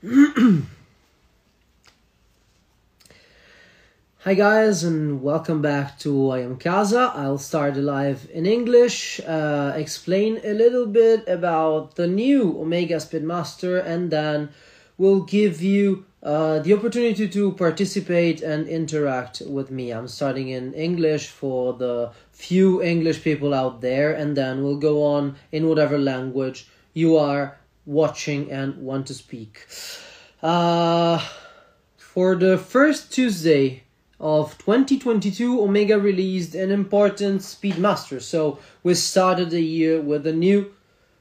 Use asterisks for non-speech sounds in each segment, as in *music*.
*clears throat* Hi guys and welcome back to I am Kaza. I'll start the live in English, uh, explain a little bit about the new Omega Speedmaster and then we'll give you uh, the opportunity to participate and interact with me. I'm starting in English for the few English people out there and then we'll go on in whatever language you are watching and want to speak. Uh, for the first Tuesday of 2022, Omega released an important Speedmaster. So we started the year with a new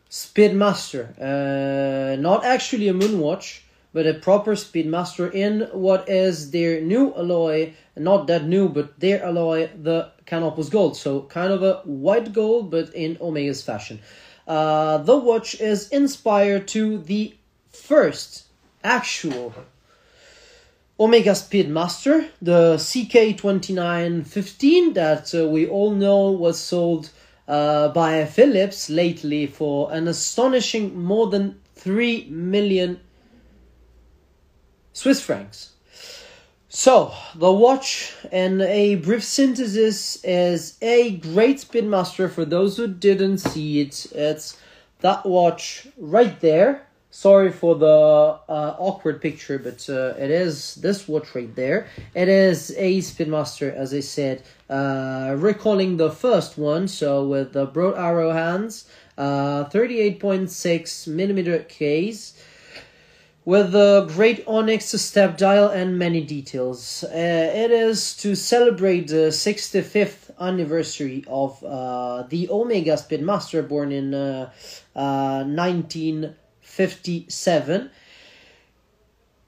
Speedmaster. Uh, not actually a Moonwatch, but a proper Speedmaster in what is their new alloy. Not that new, but their alloy, the Canopus Gold. So kind of a white gold, but in Omega's fashion. Uh, the watch is inspired to the first actual Omega Speedmaster, the CK2915 that uh, we all know was sold uh, by Philips lately for an astonishing more than 3 million Swiss francs. So, the watch, in a brief synthesis, is a great Speedmaster for those who didn't see it. It's that watch right there sorry for the uh, awkward picture, but uh, it is this watch right there. It is a Speedmaster, as I said, uh, recalling the first one, so with the broad arrow hands, uh, 38.6 millimeter case. With the great onyx step dial and many details. Uh, it is to celebrate the 65th anniversary of uh, the Omega Speedmaster born in 19 57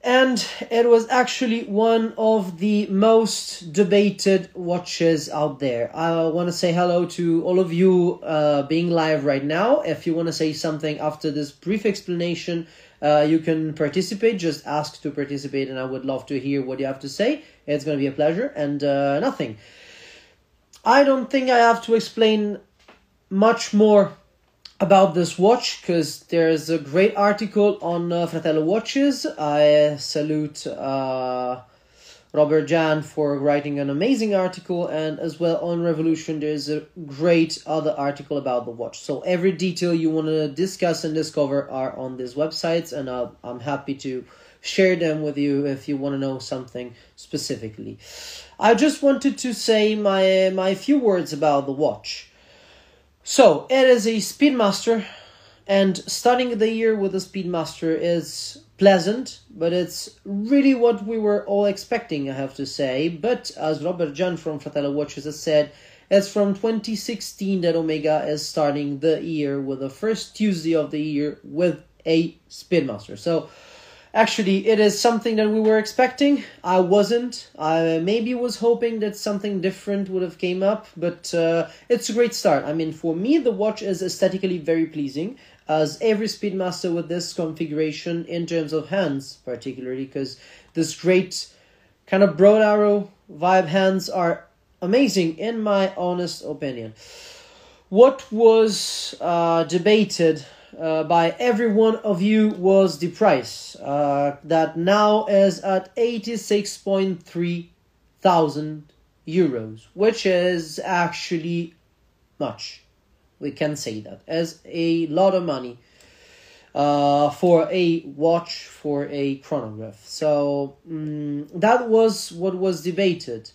and it was actually one of the most debated watches out there. I want to say hello to all of you uh, being live right now. If you want to say something after this brief explanation, uh, you can participate. Just ask to participate, and I would love to hear what you have to say. It's going to be a pleasure, and uh, nothing. I don't think I have to explain much more about this watch because there's a great article on uh, Fratello Watches. I salute uh, Robert Jan for writing an amazing article, and as well on Revolution, there's a great other article about the watch. So every detail you want to discuss and discover are on these websites, and uh, I'm happy to share them with you if you want to know something specifically. I just wanted to say my my few words about the watch. So it is a Speedmaster, and starting the year with a Speedmaster is pleasant, but it's really what we were all expecting, I have to say. But as Robert John from Fratello Watches has said, it's from 2016 that Omega is starting the year with the first Tuesday of the year with a Speedmaster. So Actually, it is something that we were expecting. I wasn't. I maybe was hoping that something different would have came up, but uh, it's a great start. I mean, for me, the watch is aesthetically very pleasing, as every Speedmaster with this configuration in terms of hands, particularly because this great kind of broad arrow vibe hands are amazing in my honest opinion. What was uh, debated uh, by every one of you was the price uh, that now is at 86.3 thousand euros which is actually much we can say that as a lot of money uh, for a watch for a chronograph so um, that was what was debated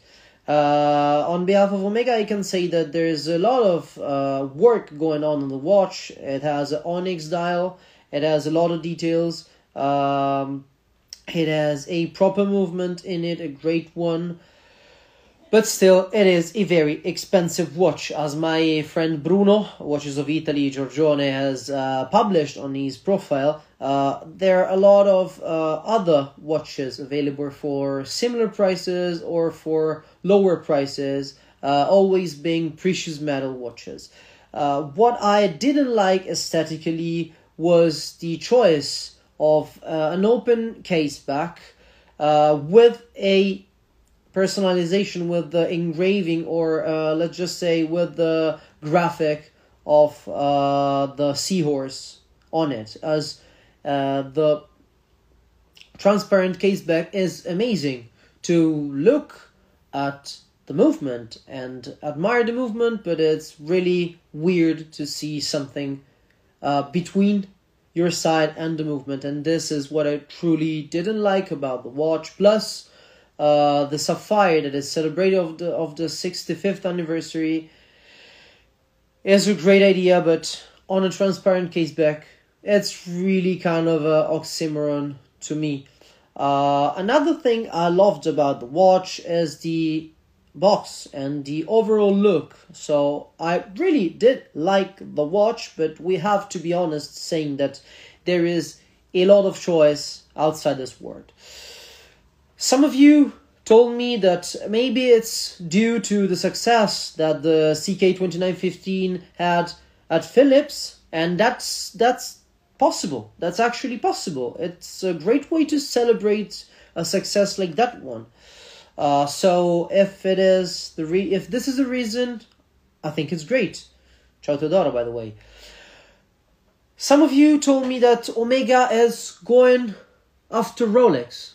uh, on behalf of Omega, I can say that there's a lot of uh, work going on on the watch. It has an onyx dial. It has a lot of details. Um, it has a proper movement in it, a great one. But still, it is a very expensive watch, as my friend Bruno, Watches of Italy, Giorgione, has uh, published on his profile. Uh, there are a lot of uh, other watches available for similar prices or for lower prices, uh, always being precious metal watches. Uh, what I didn't like aesthetically was the choice of uh, an open case back with a personalization with the engraving or uh, let's just say with the graphic of uh, the seahorse on it as uh, the transparent case back is amazing to look at the movement and admire the movement, but it's really weird to see something uh, between your side and the movement. And this is what I truly didn't like about the watch. Plus, uh, the sapphire that is celebrated of the of the 65th anniversary is a great idea, but on a transparent case back, it's really kind of a oxymoron to me. Uh, another thing I loved about the watch is the box and the overall look. So I really did like the watch, but we have to be honest saying that there is a lot of choice outside this world. Some of you told me that maybe it's due to the success that the CK2915 had at Philips, and that's that's possible. That's actually possible. It's a great way to celebrate a success like that one. Uh, so if it is the re- if this is the reason, I think it's great. Ciao Teodoro, by the way. Some of you told me that Omega is going after Rolex.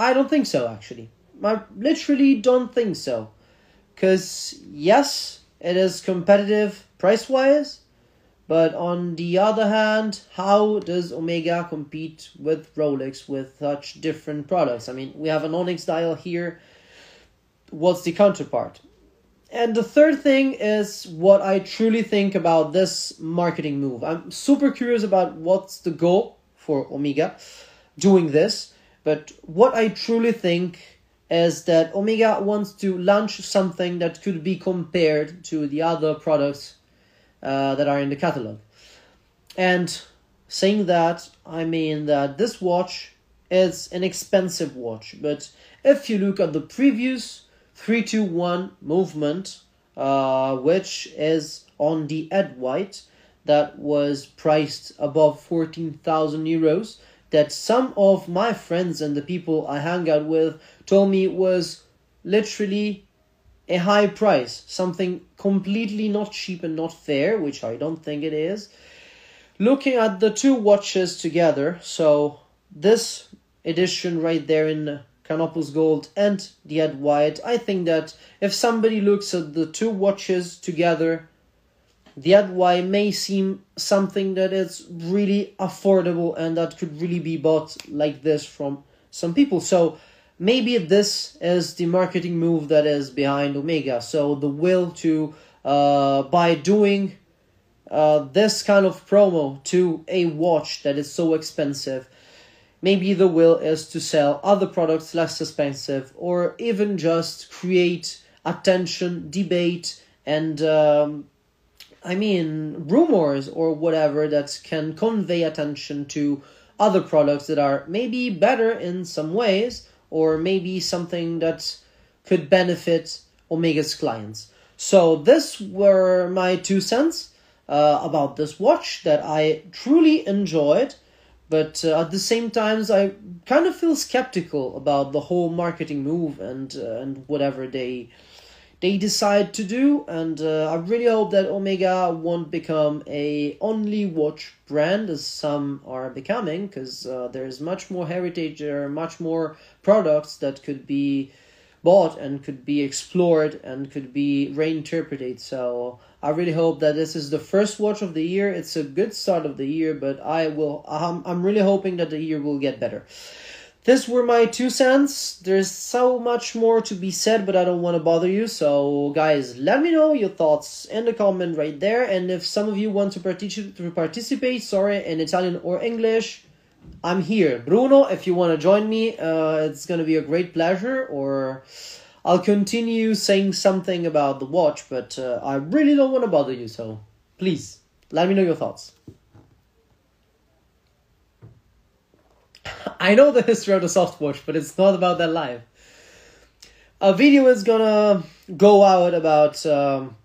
I don't think so, actually. I literally don't think so. Because, yes, it is competitive price wise, but on the other hand, how does Omega compete with Rolex with such different products? I mean, we have an Onyx dial here. What's the counterpart? And the third thing is what I truly think about this marketing move. I'm super curious about what's the goal for Omega doing this, but what I truly think is that Omega wants to launch something that could be compared to the other products uh, that are in the catalog. And saying that, I mean that this watch is an expensive watch, but if you look at the previous 321 movement, uh, which is on the Ed White, that was priced above 14,000 euros. That some of my friends and the people I hang out with told me was literally a high price, something completely not cheap and not fair, which I don't think it is. Looking at the two watches together, so this edition right there in Canopus Gold and the Ed White. I think that if somebody looks at the two watches together, the Ed White may seem something that is really affordable and that could really be bought like this from some people. So maybe this is the marketing move that is behind Omega. So the will to, uh, by doing uh, this kind of promo to a watch that is so expensive, Maybe the will is to sell other products less expensive or even just create attention, debate, and um, I mean rumors or whatever that can convey attention to other products that are maybe better in some ways or maybe something that could benefit Omega's clients. So, this were my two cents uh, about this watch that I truly enjoyed. But uh, at the same times, I kind of feel skeptical about the whole marketing move and uh, and whatever they they decide to do. And uh, I really hope that Omega won't become a only watch brand as some are becoming, because uh, there's much more heritage, there are much more products that could be bought and could be explored and could be reinterpreted. So I really hope that this is the first watch of the year. It's a good start of the year, but I will. I'm, I'm really hoping that the year will get better. This were my two cents. There's so much more to be said, but I don't want to bother you. So, guys, let me know your thoughts in the comment right there. And if some of you want to, partic- to participate, sorry, in Italian or English, I'm here. Bruno, if you want to join me, uh, it's going to be a great pleasure. Or I'll continue saying something about the watch, but uh, I really don't want to bother you, so please let me know your thoughts. *laughs* I know the history of the soft watch, but it's not about that live. A video is gonna go out about um,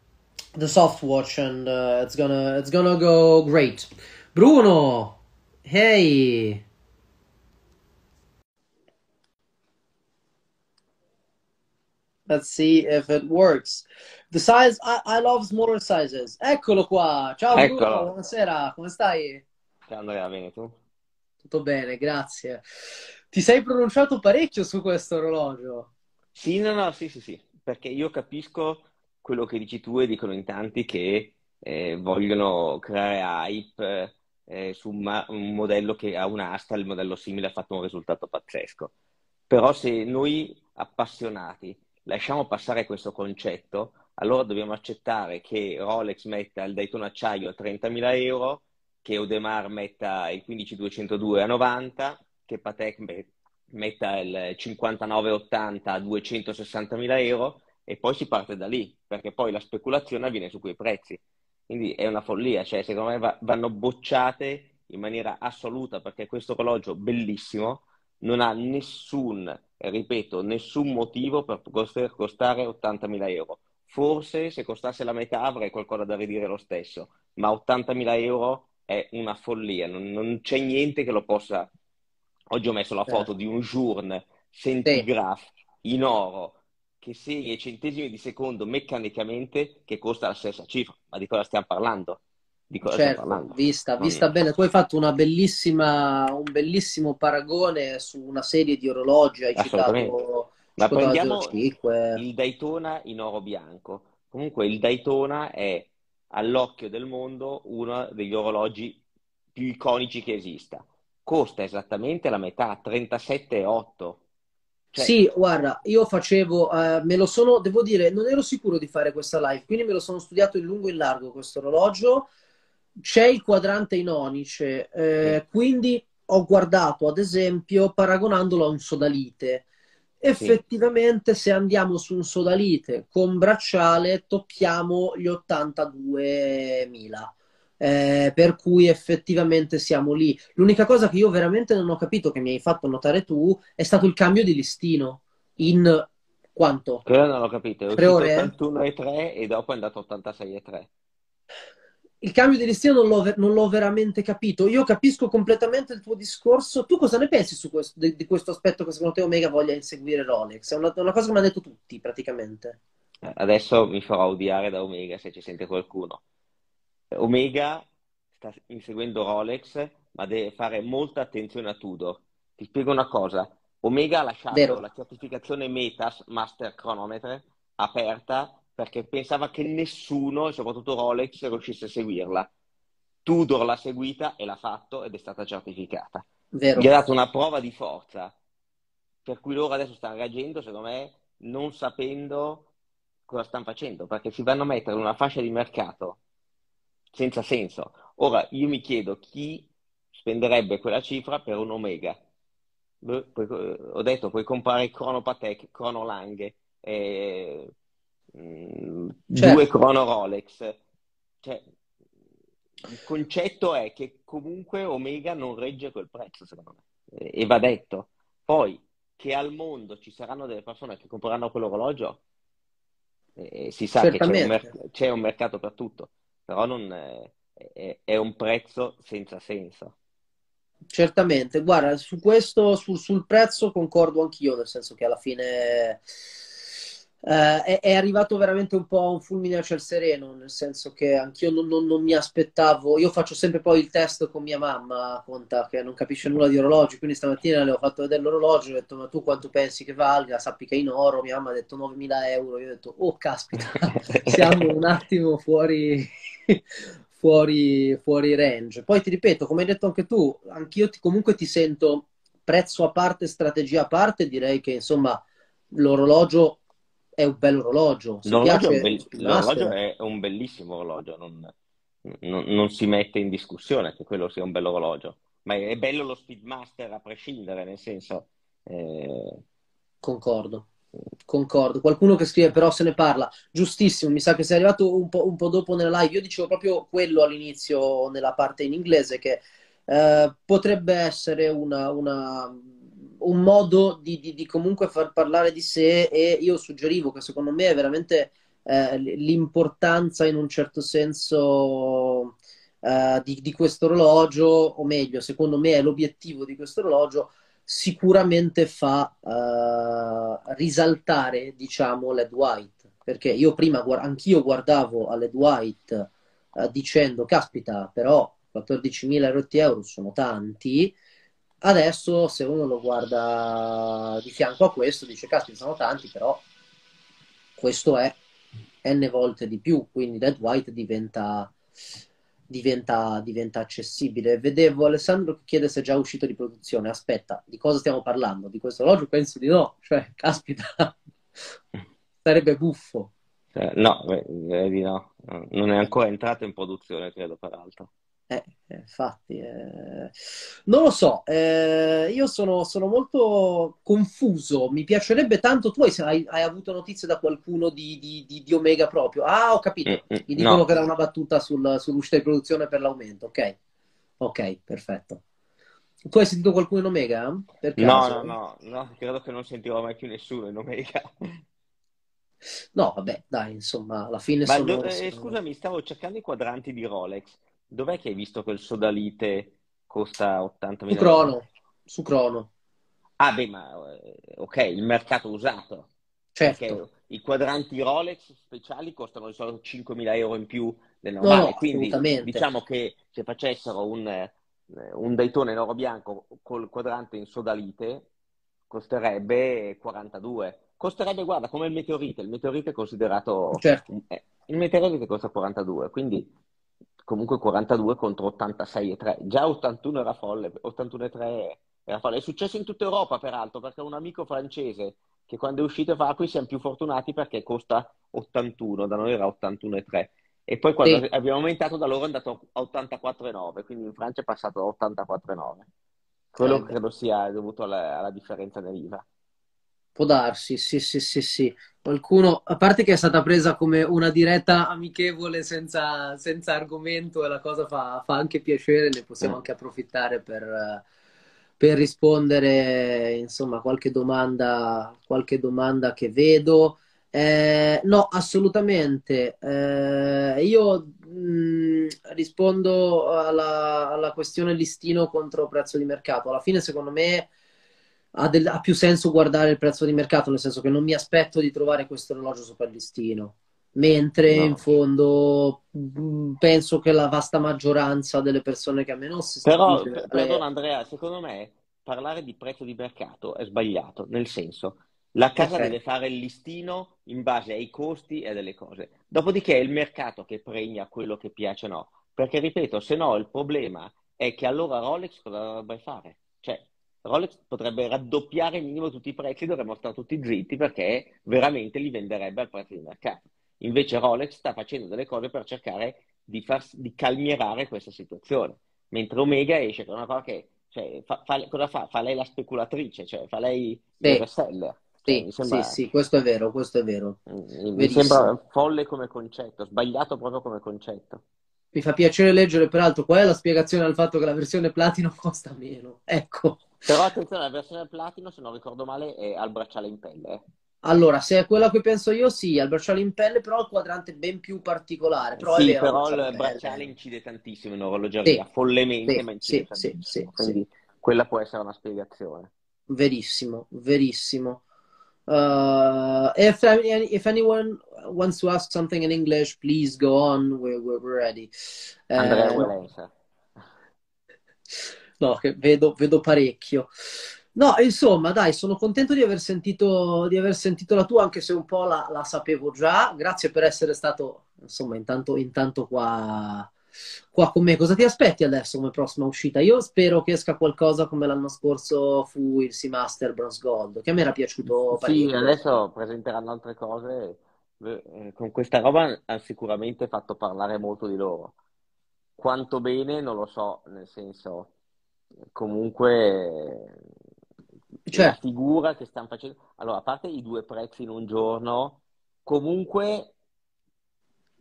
the soft watch, and uh, it's gonna it's gonna go great. Bruno, hey. Let's see if it works. The size, I, I love smaller sizes. Eccolo qua. Ciao Eccolo. Bruno, buonasera, come stai? Bene tu? Tutto bene, grazie. Ti sei pronunciato parecchio su questo orologio. Sì, no, no, sì, sì, sì, perché io capisco quello che dici tu e dicono in tanti che eh, vogliono creare hype eh, su un, ma- un, modello che ha un'asta, il modello simile ha fatto un risultato pazzesco. Però se noi appassionati lasciamo passare questo concetto, allora dobbiamo accettare che Rolex metta il Daytona Acciaio a 30.000 euro, che Audemars metta il 15202 a 90, che Patek metta il 5980 a 260.000 euro e poi si parte da lì, perché poi la speculazione avviene su quei prezzi. Quindi è una follia, cioè secondo me va, vanno bocciate in maniera assoluta perché questo orologio bellissimo non ha nessun, ripeto, nessun motivo per poter costare 80.000 euro. Forse se costasse la metà avrei qualcosa da ridire lo stesso, ma 80.000 euro è una follia, non, non c'è niente che lo possa... Oggi ho messo la foto di un Journe Centigraph in oro che segna i centesimi di secondo meccanicamente che costa la stessa cifra. Ma di cosa stiamo parlando? Di cosa certo, stiamo parlando? Vista, vista bene, tu hai fatto una bellissima, un bellissimo paragone su una serie di orologi, hai citato... Ma prendiamo il Daytona in oro bianco. Comunque il Daytona è all'occhio del mondo uno degli orologi più iconici che esista. Costa esattamente la metà, 37,8 cioè... Sì, guarda, io facevo, uh, me lo sono, devo dire, non ero sicuro di fare questa live, quindi me lo sono studiato in lungo e in largo questo orologio. C'è il quadrante in onice, eh, quindi ho guardato, ad esempio, paragonandolo a un sodalite. Effettivamente, sì. se andiamo su un sodalite con bracciale, tocchiamo gli 82.000 eh, per cui effettivamente siamo lì. L'unica cosa che io veramente non ho capito, che mi hai fatto notare tu, è stato il cambio di listino in quanto? Quello non l'ho capito, è uscito 81 e 3 e dopo è andato 86 e 3. Il cambio di listino non l'ho, non l'ho, veramente capito. Io capisco completamente il tuo discorso. Tu cosa ne pensi questo, di, di, questo aspetto che secondo te Omega voglia inseguire Rolex? È una, una cosa che mi hanno detto tutti praticamente. Adesso mi farò odiare da Omega se ci sente qualcuno. Omega sta inseguendo Rolex, ma deve fare molta attenzione a Tudor. Ti spiego una cosa. Omega ha lasciato Vero. la certificazione Metas Master Chronometer aperta perché pensava che nessuno, soprattutto Rolex, riuscisse a seguirla. Tudor l'ha seguita e l'ha fatto ed è stata certificata. Vero. Gli ha dato una prova di forza, per cui loro adesso stanno reagendo, secondo me, non sapendo cosa stanno facendo, perché si vanno a mettere una fascia di mercato senza senso. Ora io mi chiedo chi spenderebbe quella cifra per un Omega. Poi, ho detto, puoi comprare Chrono Patek, Chrono Lang, eh, certo. due Chrono Rolex. Cioè, il concetto è che comunque Omega non regge quel prezzo, secondo me, e va detto. Poi che al mondo ci saranno delle persone che compreranno quell'orologio, eh, si sa che c'è un, mer- c'è un mercato per tutto però non è, è, è un prezzo senza senso. Certamente, guarda, su questo, sul, sul prezzo concordo anch'io, nel senso che alla fine Uh, è, è, arrivato veramente un po' un fulmine a ciel sereno, nel senso che anch'io non, non, non, mi aspettavo. Io faccio sempre poi il test con mia mamma, conta che non capisce nulla di orologi. Quindi stamattina le ho fatto vedere l'orologio. Ho detto: Ma tu quanto pensi che valga? Sappi che è in oro. Mia mamma ha detto 9.000 euro. Io ho detto: Oh, caspita, *laughs* siamo un attimo fuori. fuori, fuori range. Poi ti ripeto, come hai detto anche tu, anch'io ti, comunque ti sento prezzo a parte, strategia a parte. Direi che insomma l'orologio è un bel orologio. L'orologio, è un, be- l'orologio è un bellissimo orologio, non, non, non, si mette in discussione che quello sia un bel orologio, ma è bello lo Speedmaster a prescindere, nel senso... Eh... Concordo. Concordo. Qualcuno che scrive però se ne parla. Giustissimo, mi sa che sei arrivato un po', un po dopo nella live. Io dicevo proprio quello all'inizio nella parte in inglese che eh, potrebbe essere una, una un modo di, di, di, comunque far parlare di sé e io suggerivo che secondo me è veramente eh, l'importanza in un certo senso eh, di, di questo orologio, o meglio, secondo me è l'obiettivo di questo orologio, sicuramente fa eh, risaltare, diciamo, l'Ed White. Perché io prima, anch'io guardavo all'Ed White eh, dicendo, caspita, però 14.000 euro sono tanti, Adesso, se uno lo guarda di fianco a questo, dice: Caspita, sono tanti, però questo è n volte di più. Quindi Dead White diventa, diventa, diventa accessibile. Vedevo Alessandro che chiede se è già uscito di produzione. Aspetta, di cosa stiamo parlando? Di questo orologio? Penso di no. Cioè, caspita, *laughs* sarebbe buffo. Eh, no, vedi no, non è ancora entrato in produzione, credo, peraltro. Eh, eh, infatti, eh, non lo so, eh, io sono, sono, molto confuso, mi piacerebbe tanto, tu hai, hai avuto notizie da qualcuno di, di, di, di, Omega proprio? Ah, ho capito, mm, mm, mi dicono no. che era una battuta sul, sull'uscita di produzione per l'aumento, ok, ok, perfetto. Tu hai sentito qualcuno in Omega? No, no, no, no, credo che non sentirò mai più nessuno in Omega. No, vabbè, dai, insomma, alla fine Ma sono... Do- eh, scusami, stavo cercando i quadranti di Rolex. Dov'è che hai visto quel sodalite costa 80.000 Su Crono, su Crono. Ah, beh, ma eh, ok, il mercato usato. Certo. Perché i quadranti Rolex speciali costano solo 5.000 euro in più del normale. No, Quindi diciamo che se facessero un, eh, un Daytona in oro bianco col quadrante in sodalite costerebbe 42. Costerebbe, guarda, come il meteorite. Il meteorite è considerato... Certo. eh, il meteorite costa 42, quindi comunque 42 contro 86,3. Già 81 era folle, 81,3 era folle. È successo in tutta Europa, peraltro, perché un amico francese che quando è uscito fa qui siamo più fortunati perché costa 81, da noi era 81,3. E poi quando Sì, abbiamo aumentato da loro è andato a 84,9, quindi in Francia è passato a 84,9. Quello eh, beh. credo sia dovuto alla, alla differenza dell'IVA. Può darsi, sì, sì, sì, sì. Qualcuno, a parte che è stata presa come una diretta amichevole senza, senza argomento e la cosa fa, fa anche piacere, ne possiamo Mm. anche approfittare per, eh, per rispondere, insomma, qualche domanda, qualche domanda che vedo. Eh, no, assolutamente. Eh, io mh, rispondo alla, alla questione listino contro prezzo di mercato. Alla fine, secondo me ha, del- ha più senso guardare il prezzo di mercato, nel senso che non mi aspetto di trovare questo orologio sopra il listino, mentre in No. fondo mh, penso che la vasta maggioranza delle persone che a me non si Però, per- perdona le... Andrea, secondo me parlare di prezzo di mercato è sbagliato, nel senso, la casa Ok, deve fare il listino in base ai costi e delle cose. Dopodiché è il mercato che premia quello che piace o no. Perché, ripeto, se no il problema è che allora Rolex cosa dovrebbe fare? Cioè, Rolex potrebbe raddoppiare minimo tutti i prezzi, dovremmo stare tutti zitti perché veramente li venderebbe al prezzo di mercato. Invece Rolex sta facendo delle cose per cercare di, far, di calmierare questa situazione. Mentre Omega esce con una cosa che, cioè, fa, fa- cosa fa? Fa lei la speculatrice, cioè fa lei il sì, reseller. Cioè, sì, mi sì, sembra, sì, questo è vero, questo è vero, mi verissimo. sembra folle come concetto, sbagliato proprio come concetto. Mi fa piacere leggere, peraltro, qual è la spiegazione al fatto che la versione platino *laughs* costa meno. Ecco. Però attenzione, la versione platino, se non ricordo male, è al bracciale in pelle. Allora, se è quella a cui penso io, sì, al bracciale in pelle, però il quadrante è ben più particolare. Però Sì, vero, però il bracciale incide tantissimo in orologeria, Sì, follemente, sì, ma incide sì, tantissimo. sì. Quindi quella può essere una spiegazione. Verissimo, verissimo. Uh, if, if anyone wants to ask something in English, please go on. We're, we're we're ready. Andrea Eh, no, Welenza. no, che vedo, vedo parecchio. No, insomma, dai, sono contento di aver sentito, di aver sentito la tua, anche se un po' la, la sapevo già. Grazie per essere stato, insomma, intanto, intanto qua, qua con me. Cosa ti aspetti adesso come prossima uscita? Io spero che esca qualcosa come l'anno scorso fu il Seamaster Bronze Gold, che a me era piaciuto Sì, parecchio. adesso presenteranno altre cose. Eh, Con questa roba hanno sicuramente fatto parlare molto di loro. Quanto bene, non lo so, nel senso, comunque la Certo, figura che stanno facendo. Allora, a parte i due prezzi in un giorno, comunque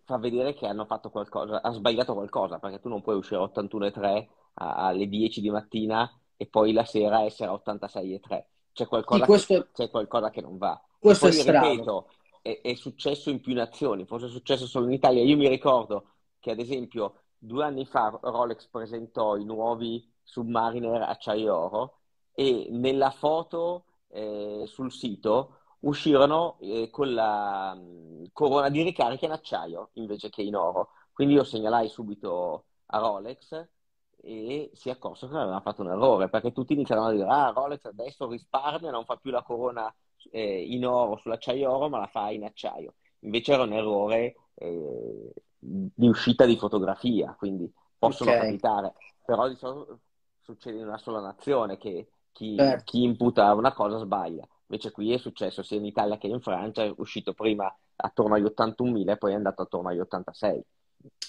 fa vedere che hanno fatto qualcosa, ha sbagliato qualcosa, perché tu non puoi uscire a 81,3 a- alle 10 di mattina e poi la sera essere a 86,3. C'è sì, qualcosa che, questo, c'è qualcosa che non va. Questo è poi, strano. ripeto, è, è successo in più nazioni, forse è successo solo in Italia. Io mi ricordo che, ad esempio, due anni fa Rolex presentò i nuovi Submariner acciaio oro e nella foto eh, sul sito uscirono eh, con la mh, corona di ricarica in acciaio invece che in oro. Quindi io segnalai subito a Rolex e si è accorto che aveva fatto un errore perché tutti iniziano a dire ah Rolex adesso risparmia non fa più la corona eh, in oro sull'acciaio oro ma la fa in acciaio invece era un errore eh, di uscita di fotografia quindi possono okay. capitare però di solito succede in una sola nazione che chi, certo. chi imputa una cosa sbaglia invece qui è successo sia in Italia che in Francia è uscito prima attorno agli 81.000 e poi è andato attorno agli 86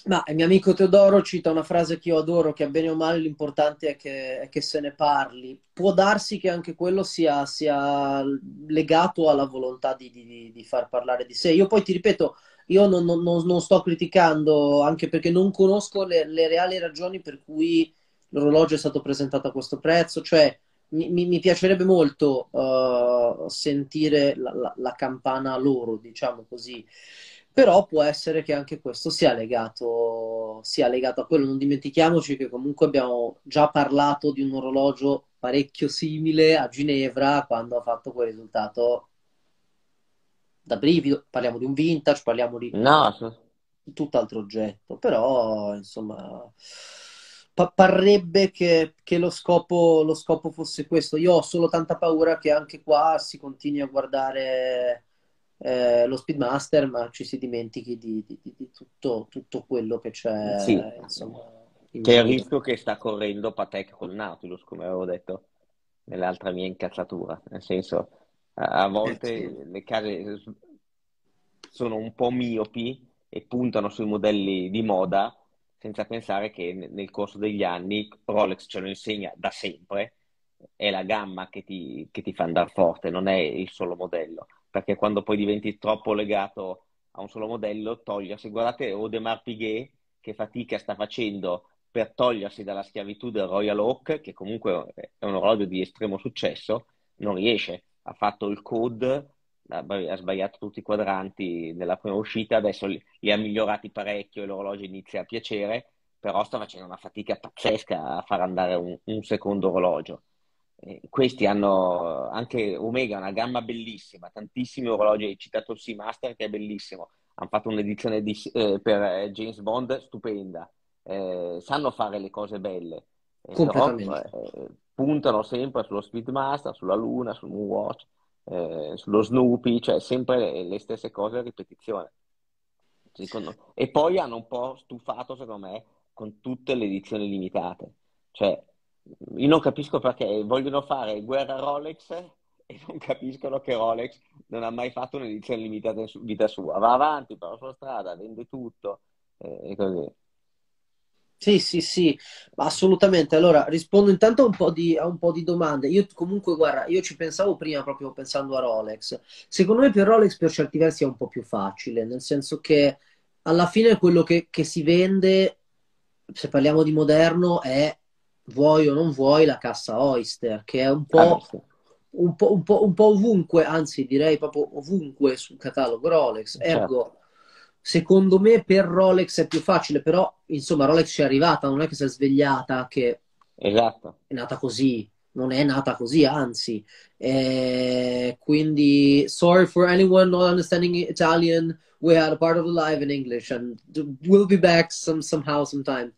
ma il mio amico Teodoro cita una frase che io adoro, che bene o male l'importante è che, è che se ne parli. Può darsi che anche quello sia, sia legato alla volontà di, di, di, far parlare di sé. Io poi ti ripeto, io non, non, non sto criticando, anche perché non conosco le, le, reali ragioni per cui l'orologio è stato presentato a questo prezzo. Cioè, mi, mi piacerebbe molto uh, sentire la, la, la campana loro, diciamo così però può essere che anche questo sia legato, sia legato a quello. Non dimentichiamoci che comunque abbiamo già parlato di un orologio parecchio simile a Ginevra quando ha fatto quel risultato da brivido. Parliamo di un vintage, parliamo di no. tutt'altro oggetto, però insomma pa- parrebbe che, che lo, scopo, lo scopo fosse questo. Io ho solo tanta paura che anche qua si continui a guardare eh, lo Speedmaster, ma ci si dimentichi di, di, di tutto, tutto, quello che c'è. Sì. Insomma, che è il rischio che sta correndo Patek col Nautilus, come avevo detto nell'altra mia incazzatura. Nel senso, a volte eh, sì. le case sono un po' miopi e puntano sui modelli di moda senza pensare che nel corso degli anni Rolex ce lo insegna da sempre, è la gamma che ti, che ti fa andare forte, non è il solo modello perché quando poi diventi troppo legato a un solo modello, togliersi. Guardate Audemars Piguet che fatica sta facendo per togliersi dalla schiavitù del Royal Oak, che comunque è un orologio di estremo successo, non riesce. Ha fatto il code, ha sbagliato tutti i quadranti nella prima uscita, adesso li, li ha migliorati parecchio e l'orologio inizia a piacere, però sta facendo una fatica pazzesca a far andare un, un secondo orologio. Eh, questi hanno anche Omega, una gamma bellissima, tantissimi orologi, hai citato il Seamaster che è bellissimo, hanno fatto un'edizione di, eh, per James Bond stupenda, eh, sanno fare le cose belle, eh, però eh, puntano sempre sullo Speedmaster, sulla Luna, sul Moonwatch, eh, sullo Snoopy, cioè sempre le, le stesse cose a ripetizione. Secondo... E poi hanno un po' stufato, secondo me, con tutte le edizioni limitate. Cioè, io non capisco perché vogliono fare guerra Rolex e non capiscono che Rolex non ha mai fatto un'edizione limitata in vita sua. Va avanti per la sua strada, vende tutto eh, e così. Sì, sì, sì, assolutamente. Allora, rispondo intanto a un, po di, un po' di domande. Io comunque, guarda, io ci pensavo prima proprio pensando a Rolex. Secondo me per Rolex per certi versi è un po' più facile, nel senso che alla fine quello che, che si vende, se parliamo di moderno, è vuoi o non vuoi, la cassa Oyster, che è un po', ah, un po', un po', un po ovunque, anzi direi proprio ovunque sul catalogo Rolex. Certo. Ergo, secondo me per Rolex è più facile, però insomma Rolex ci è arrivata, non è che si è svegliata, che esatto. è nata così. Non è nata così, anzi, eh, quindi sorry for anyone not understanding Italian. We had a part of the live in English, and we'll be back some somehow, sometime.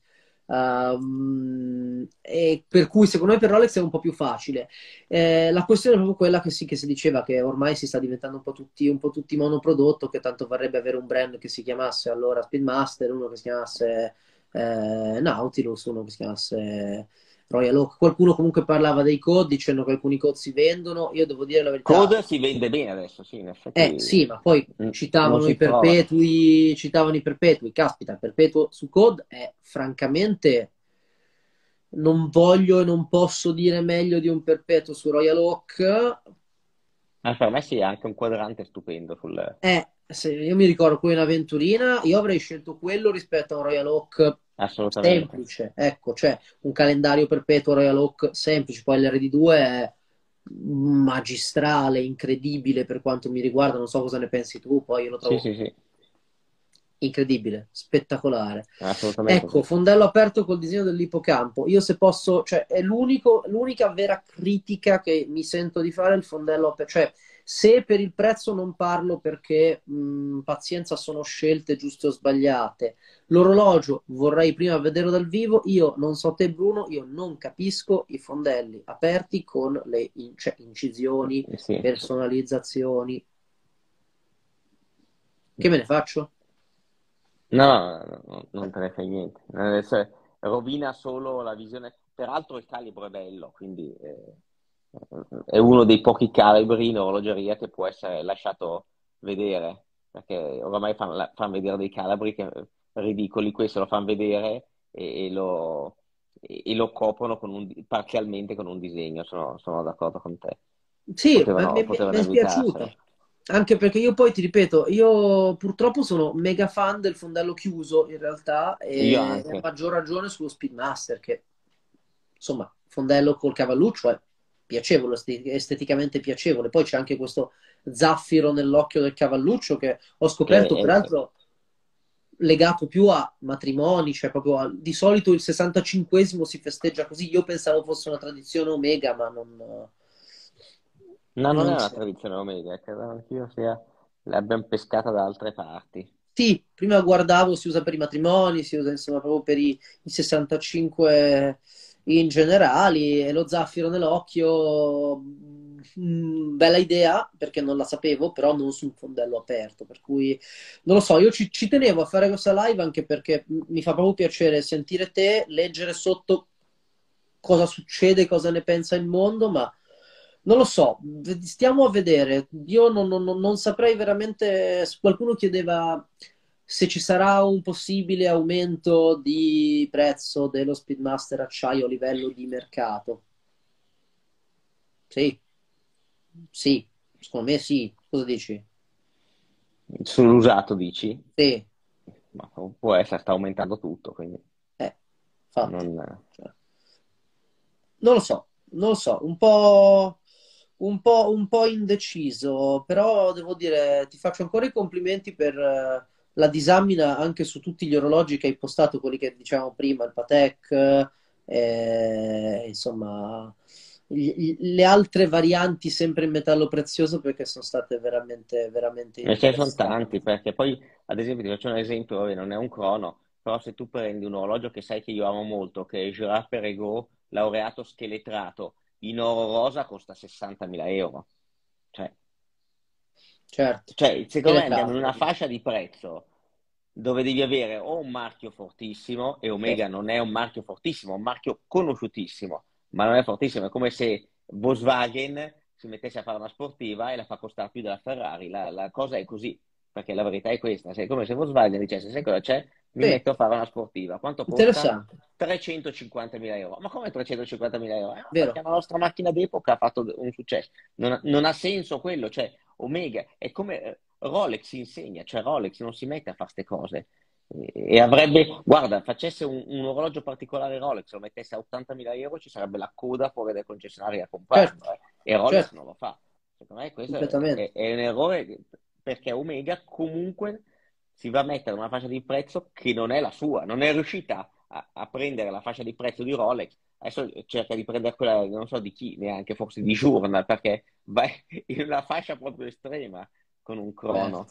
Um, e per cui secondo me per Rolex è un po' più facile. Eh, la questione è proprio quella che, sì, che si diceva che ormai si sta diventando un po' tutti, un po tutti monoprodotto, che tanto varrebbe avere un brand che si chiamasse allora Speedmaster, uno che si chiamasse eh, Nautilus, uno che si chiamasse Royal Oak. Qualcuno comunque parlava dei code dicendo che alcuni code si vendono. Io devo dire la verità. Code si vende bene adesso, sì, in effetti. Eh sì, ma poi mm, citavano i perpetui, citavano i perpetui. Caspita, il perpetuo su code è francamente non voglio e non posso dire meglio di un perpetuo su Royal Oak. Ma per me sì, è anche un quadrante stupendo sul... Eh, se io mi ricordo qui in Aventurina, io avrei scelto quello rispetto a un Royal Oak Assolutamente. semplice, ecco, cioè un calendario perpetuo Royal Oak semplice, poi l'RD2 è magistrale, incredibile per quanto mi riguarda, non so cosa ne pensi tu, poi io lo trovo sì, sì, sì. incredibile, spettacolare. Ecco, fondello aperto col disegno dell'ipocampo. Io se posso, cioè è l'unica vera critica che mi sento di fare il fondello aperto, cioè Se per il prezzo non parlo perché mh, pazienza sono scelte giuste o sbagliate, l'orologio vorrei prima vederlo dal vivo. Io non so te, Bruno, io non capisco i fondelli aperti con le in- cioè, incisioni, sì. personalizzazioni. Che me ne faccio? No, no, no, non te ne fai niente. Rovina solo la visione. Peraltro il calibro è bello, quindi eh, è uno dei pochi calibri in orologeria che può essere lasciato vedere, perché oramai fanno, fanno vedere dei calibri che, ridicoli, questo lo fanno vedere e, e, lo, e lo, coprono con un, parzialmente con un disegno, sono, sono d'accordo con te. Sì, potevano, mi, mi è piaciuto. Anche perché io poi ti ripeto, io purtroppo sono mega fan del fondello chiuso in realtà e a maggior ragione sullo Speedmaster che insomma, fondello col cavalluccio è piacevole, esteticamente piacevole. Poi c'è anche questo zaffiro nell'occhio del cavalluccio che ho scoperto, che peraltro, legato più a matrimoni, cioè proprio a... di solito il 65esimo si festeggia così. Io pensavo fosse una tradizione omega, ma non No, non, non è una tradizione omega, credo anch'io sia, l'abbiamo pescata da altre parti. Sì, prima guardavo, si usa per i matrimoni, si usa insomma proprio per i, i 65 in generali e lo zaffiro nell'occhio, mm, bella idea perché non la sapevo, però non su un fondello aperto, per cui non lo so, io ci, ci tenevo a fare questa live anche perché mi fa proprio piacere sentire te, leggere sotto cosa succede, cosa ne pensa il mondo, ma non lo so, stiamo a vedere. Io non, non, non saprei veramente. Qualcuno chiedeva se ci sarà un possibile aumento di prezzo dello Speedmaster acciaio a livello di mercato. Sì, sì, secondo me sì. Cosa dici? Sull'usato dici? Sì. Ma può essere, sta aumentando tutto, quindi... Eh, non... Cioè, non lo so, non lo so, un po' un po', un po' indeciso, però devo dire, ti faccio ancora i complimenti per la disamina anche su tutti gli orologi che hai postato, quelli che dicevamo prima, il Patek, eh, insomma, gli, le altre varianti sempre in metallo prezioso perché sono state veramente, veramente E ce ne sono tanti, perché poi, ad esempio, ti faccio un esempio, non è un crono, però se tu prendi un orologio che sai che io amo molto, che è Girard Perregaux, laureato scheletrato, in oro rosa costa 60.000 euro. Cioè, certo. cioè secondo me andiamo in una fascia di prezzo dove devi avere o un marchio fortissimo, e Omega sì. non è un marchio fortissimo, è un marchio conosciutissimo, ma non è fortissimo, è come se Volkswagen si mettesse a fare una sportiva e la fa costare più della Ferrari, la, la cosa è così, perché la verità è questa, è come se Volkswagen dicesse, sai cosa c'è? mi sì. metto a fare una sportiva. Quanto costa? 350.000 euro. Ma come 350.000 euro? Eh, perché la nostra macchina d'epoca ha fatto un successo. Non, non, ha senso quello, cioè Omega è come eh, Rolex insegna, cioè Rolex non si mette a fare queste cose. E avrebbe, guarda, facesse un, un, orologio particolare Rolex, lo mettesse a 80.000 euro, ci sarebbe la coda fuori dai concessionari a comprarlo. Certo. Eh. E Rolex certo. non lo fa. Secondo me questo è, è un errore perché Omega comunque si va a mettere una fascia di prezzo che non è la sua, non è riuscita a, a prendere la fascia di prezzo di Rolex, adesso cerca di prendere quella, non so di chi, neanche forse di Journal, perché va *laughs* in una fascia proprio estrema con un crono.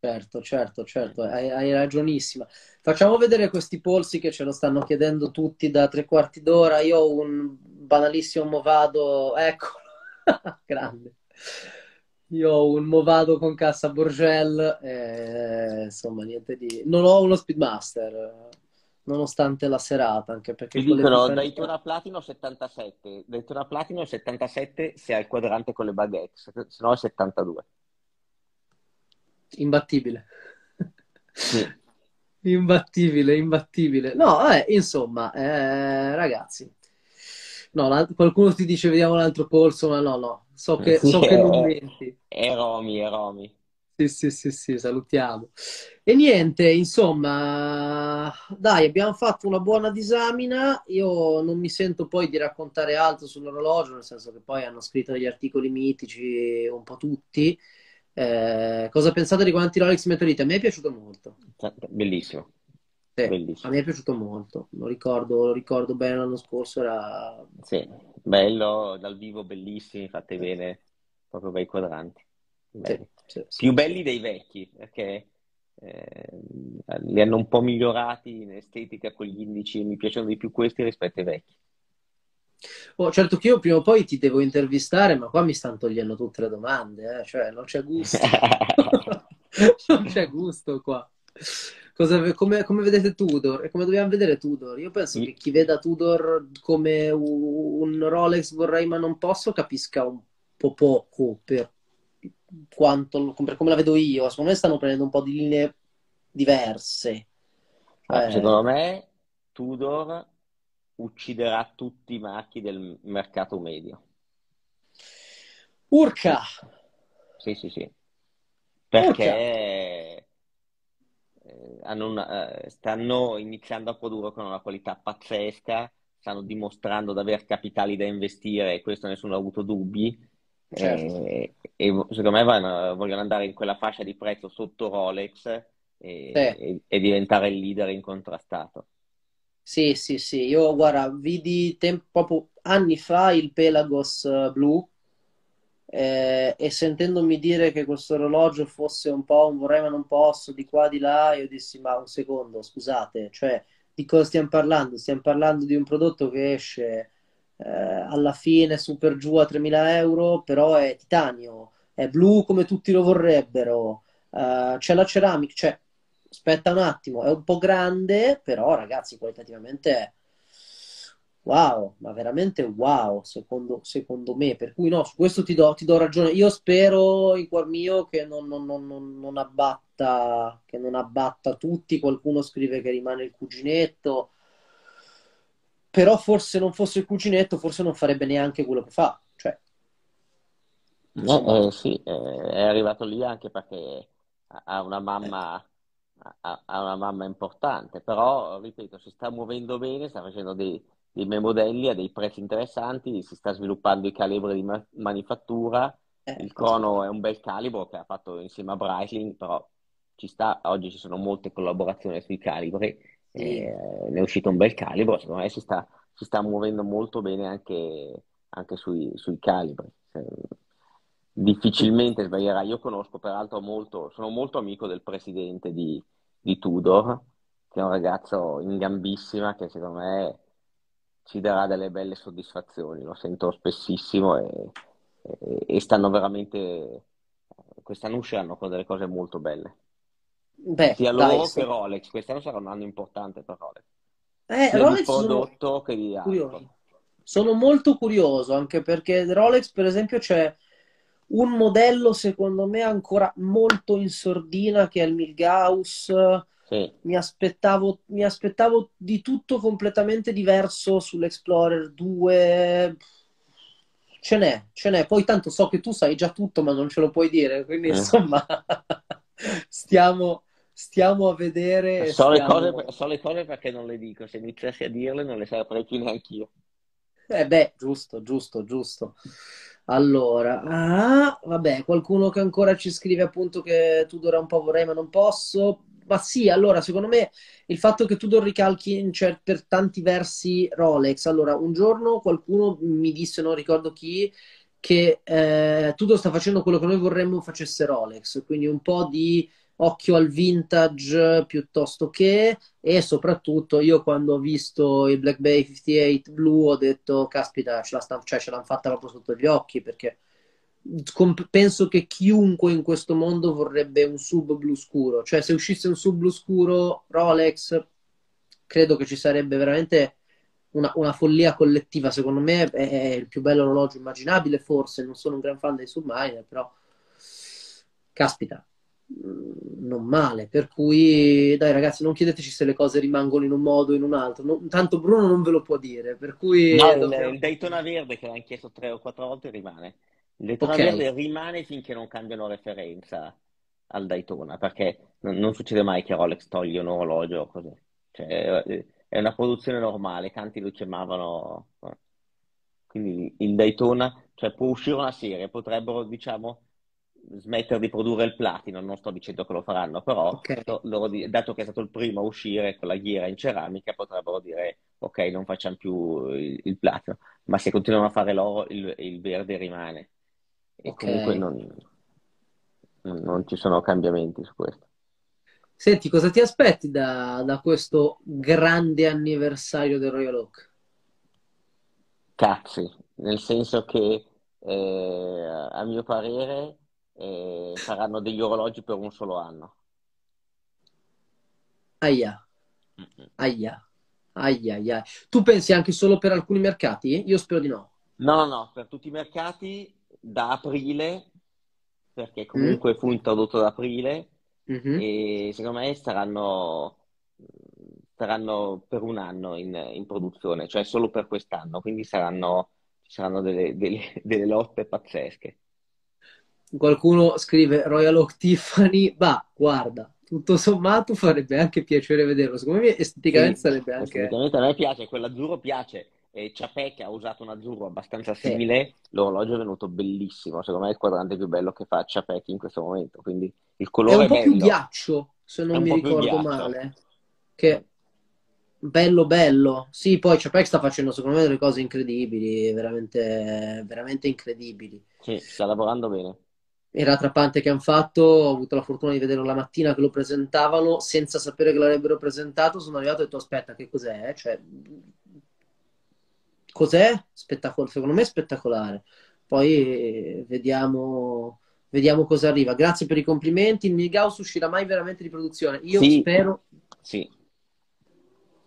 Certo, certo, certo, hai, hai, ragionissima. Facciamo vedere questi polsi che ce lo stanno chiedendo tutti da tre quarti d'ora. Io ho un banalissimo movado, eccolo, *laughs* grande. Io ho un Movado con cassa Borgel, e, insomma, niente di... Non ho uno Speedmaster, nonostante la serata, anche perché... Ti dicono. Daytona Platino 77, Daytona Platino 77 se hai il quadrante con le baguette, se no è 72. Imbattibile. Sì. imbattibile, imbattibile. No, eh, insomma, eh, ragazzi, no, qualcuno ti dice vediamo l'altro polso, ma no, no, So che, so che non menti. E Romy, e Romy. Sì, sì, sì, sì, salutiamo. E niente, insomma, dai, abbiamo fatto una buona disamina. Io non mi sento poi di raccontare altro sull'orologio, nel senso che poi hanno scritto degli articoli mitici un po' tutti. Eh, cosa pensate di quanti Rolex Meteorite? A me è piaciuto molto. Bellissimo. Sì, Bellissimo. a me è piaciuto molto, lo ricordo, lo ricordo bene l'anno scorso. Era... Sì, bello, dal vivo bellissimi, fatte bene. proprio bei quadranti. Sì, sì, Più belli dei vecchi, perché eh, li hanno un po' migliorati in estetica con gli indici, mi piacciono di più questi rispetto ai vecchi. Oh, certo che io prima o poi ti devo intervistare, ma qua mi stanno togliendo tutte le domande, eh? cioè non c'è gusto. *laughs* non c'è gusto qua. Cosa, come, come, vedete Tudor e come dobbiamo vedere Tudor? Io penso che chi veda Tudor come un Rolex vorrei ma non posso capisca un po' poco per quanto, per come la vedo io. Secondo me stanno prendendo un po' di linee diverse. Ah, eh... Secondo me Tudor ucciderà tutti i marchi del mercato medio. Urca! Sì, sì, sì. Perché eh, una, eh, stanno iniziando a produrre con una qualità pazzesca, stanno dimostrando di avere capitali da investire e questo nessuno ha avuto dubbi. Certo. E, e, secondo me vanno, vogliono andare in quella fascia di prezzo sotto Rolex e, sì. e, e diventare il leader incontrastato. Sì, sì, sì, io guarda, vidi tempo, proprio anni fa il Pelagos uh, blu eh, e sentendomi dire che questo orologio fosse un po' un vorrei ma non posso, di qua di là, io dissi ma un secondo, scusate, cioè di cosa stiamo parlando? Stiamo parlando di un prodotto che esce eh, alla fine super giù a 3.000 euro, però è titanio, è blu come tutti lo vorrebbero, uh, c'è la ceramica, cioè aspetta un attimo, è un po' grande, però ragazzi, qualitativamente è wow, ma veramente wow, secondo, secondo me. Per cui no, su questo ti do, ti do ragione. Io spero in cuor mio che non, non, non, non, abbatta, che non abbatta tutti. Qualcuno scrive che rimane il cuginetto. Però forse non fosse il cuginetto, forse non farebbe neanche quello che fa. Cioè, no, eh, sì, eh, è arrivato lì anche perché ha una mamma ha, ha una mamma importante, però, ripeto, si sta muovendo bene, sta facendo dei, dei bei modelli a dei prezzi interessanti, si sta sviluppando i calibri di ma- manifattura, eh, il crono è un bel calibro che ha fatto insieme a Breitling, però ci sta, oggi ci sono molte collaborazioni sui calibri. Eh, ne è uscito un bel calibro, secondo me si sta, si sta muovendo molto bene anche, anche sui, sui calibri. difficilmente sbaglierà. Io conosco peraltro molto, sono molto amico del presidente di, di Tudor, che è un ragazzo in gambissima che secondo me ci darà delle belle soddisfazioni, lo sento spessissimo e, e, e stanno veramente, quest'anno usciranno con delle cose molto belle. Beh, Sia loro dai, che Rolex, quest'anno sarà un anno importante per Rolex. Eh, Sia Rolex prodotto sono... che di altro. Sono molto curioso anche perché Rolex, per esempio, c'è un modello secondo me ancora molto in sordina che è il Milgauss. Sì. Mi, aspettavo, mi aspettavo di tutto completamente diverso sull'Explorer 2. Ce n'è, ce n'è. Poi tanto so che tu sai già tutto, ma non ce lo puoi dire. Quindi, eh. insomma, *laughs* stiamo, stiamo a vedere. So, stiamo... Le cose, so le cose perché non le dico. Se iniziassi a dirle, non le saprei più neanche io. Eh beh, giusto, giusto, giusto. Allora, ah, vabbè, qualcuno che ancora ci scrive appunto che Tudor è un po' vorrei ma non posso. Ma sì, allora, secondo me il fatto che Tudor ricalchi cioè, per tanti versi Rolex. Allora, un giorno qualcuno mi disse, non ricordo chi, che eh, Tudor sta facendo quello che noi vorremmo facesse Rolex, quindi un po' di occhio al vintage piuttosto che e soprattutto io quando ho visto il Black Bay 58 blu ho detto caspita ce, la cioè, l'hanno fatta proprio sotto gli occhi perché penso che chiunque in questo mondo vorrebbe un sub blu scuro. Cioè se uscisse un sub blu scuro Rolex credo che ci sarebbe veramente una, una follia collettiva. Secondo me è, è il più bello orologio immaginabile forse non sono un gran fan dei Submariner però caspita non male. Per cui, dai, ragazzi, non chiedeteci se le cose rimangono in un modo o in un altro. No, tanto Bruno non ve lo può dire. Per cui, no, dobbiamo... il, Daytona Verde che l'hanno chiesto tre o quattro volte rimane. Il Daytona okay. Verde rimane finché non cambiano referenza al Daytona, perché non, non succede mai che Rolex toglie un orologio o così. Cioè, è una produzione normale, tanti lo chiamavano. Quindi il Daytona, cioè può uscire una serie, potrebbero, diciamo, smettere di produrre il platino, non sto dicendo che lo faranno, però okay. loro, dato che è stato il primo a uscire con la ghiera in ceramica, potrebbero dire ok, non facciamo più il, il platino, ma se continuano a fare l'oro, il, il verde rimane. e okay. comunque non, non ci sono cambiamenti su questo. Senti, cosa ti aspetti da, da questo grande anniversario del Royal Oak? Cazzi, nel senso che eh, a mio parere eh, saranno degli orologi per un solo anno. Aia, aia, aia, aia. Tu pensi anche solo per alcuni mercati? Io spero di no. No, no, no, per tutti i mercati da aprile, perché comunque mm. fu introdotto ad aprile, mm-hmm. e secondo me saranno, saranno per un anno in, in, produzione, cioè solo per quest'anno, quindi saranno, saranno delle, delle, delle lotte pazzesche. Qualcuno scrive Royal Oak Tiffany, bah, guarda, tutto sommato farebbe anche piacere vederlo. Secondo me esteticamente sì, sarebbe anche... Esteticamente a me piace, quell'azzurro piace e Ciapè che ha usato un azzurro abbastanza simile, sì. l'orologio è venuto bellissimo. Secondo me è il quadrante più bello che fa Ciapè in questo momento. Quindi il colore è un po' è più ghiaccio, se non mi ricordo male. Che bello bello. Sì, poi Ciapè sta facendo secondo me delle cose incredibili, veramente, veramente incredibili. Sì, sta lavorando bene. Era atrappante che hanno fatto, ho avuto la fortuna di vederlo la mattina che lo presentavano, senza sapere che l'avrebbero presentato, sono arrivato e ho detto aspetta, che cos'è? Cioè, cos'è? Spettacolo- secondo me è spettacolare. Poi vediamo, vediamo cosa arriva. Grazie per i complimenti. Il Milgauss uscirà mai veramente di produzione? Io sì, spero. Sì.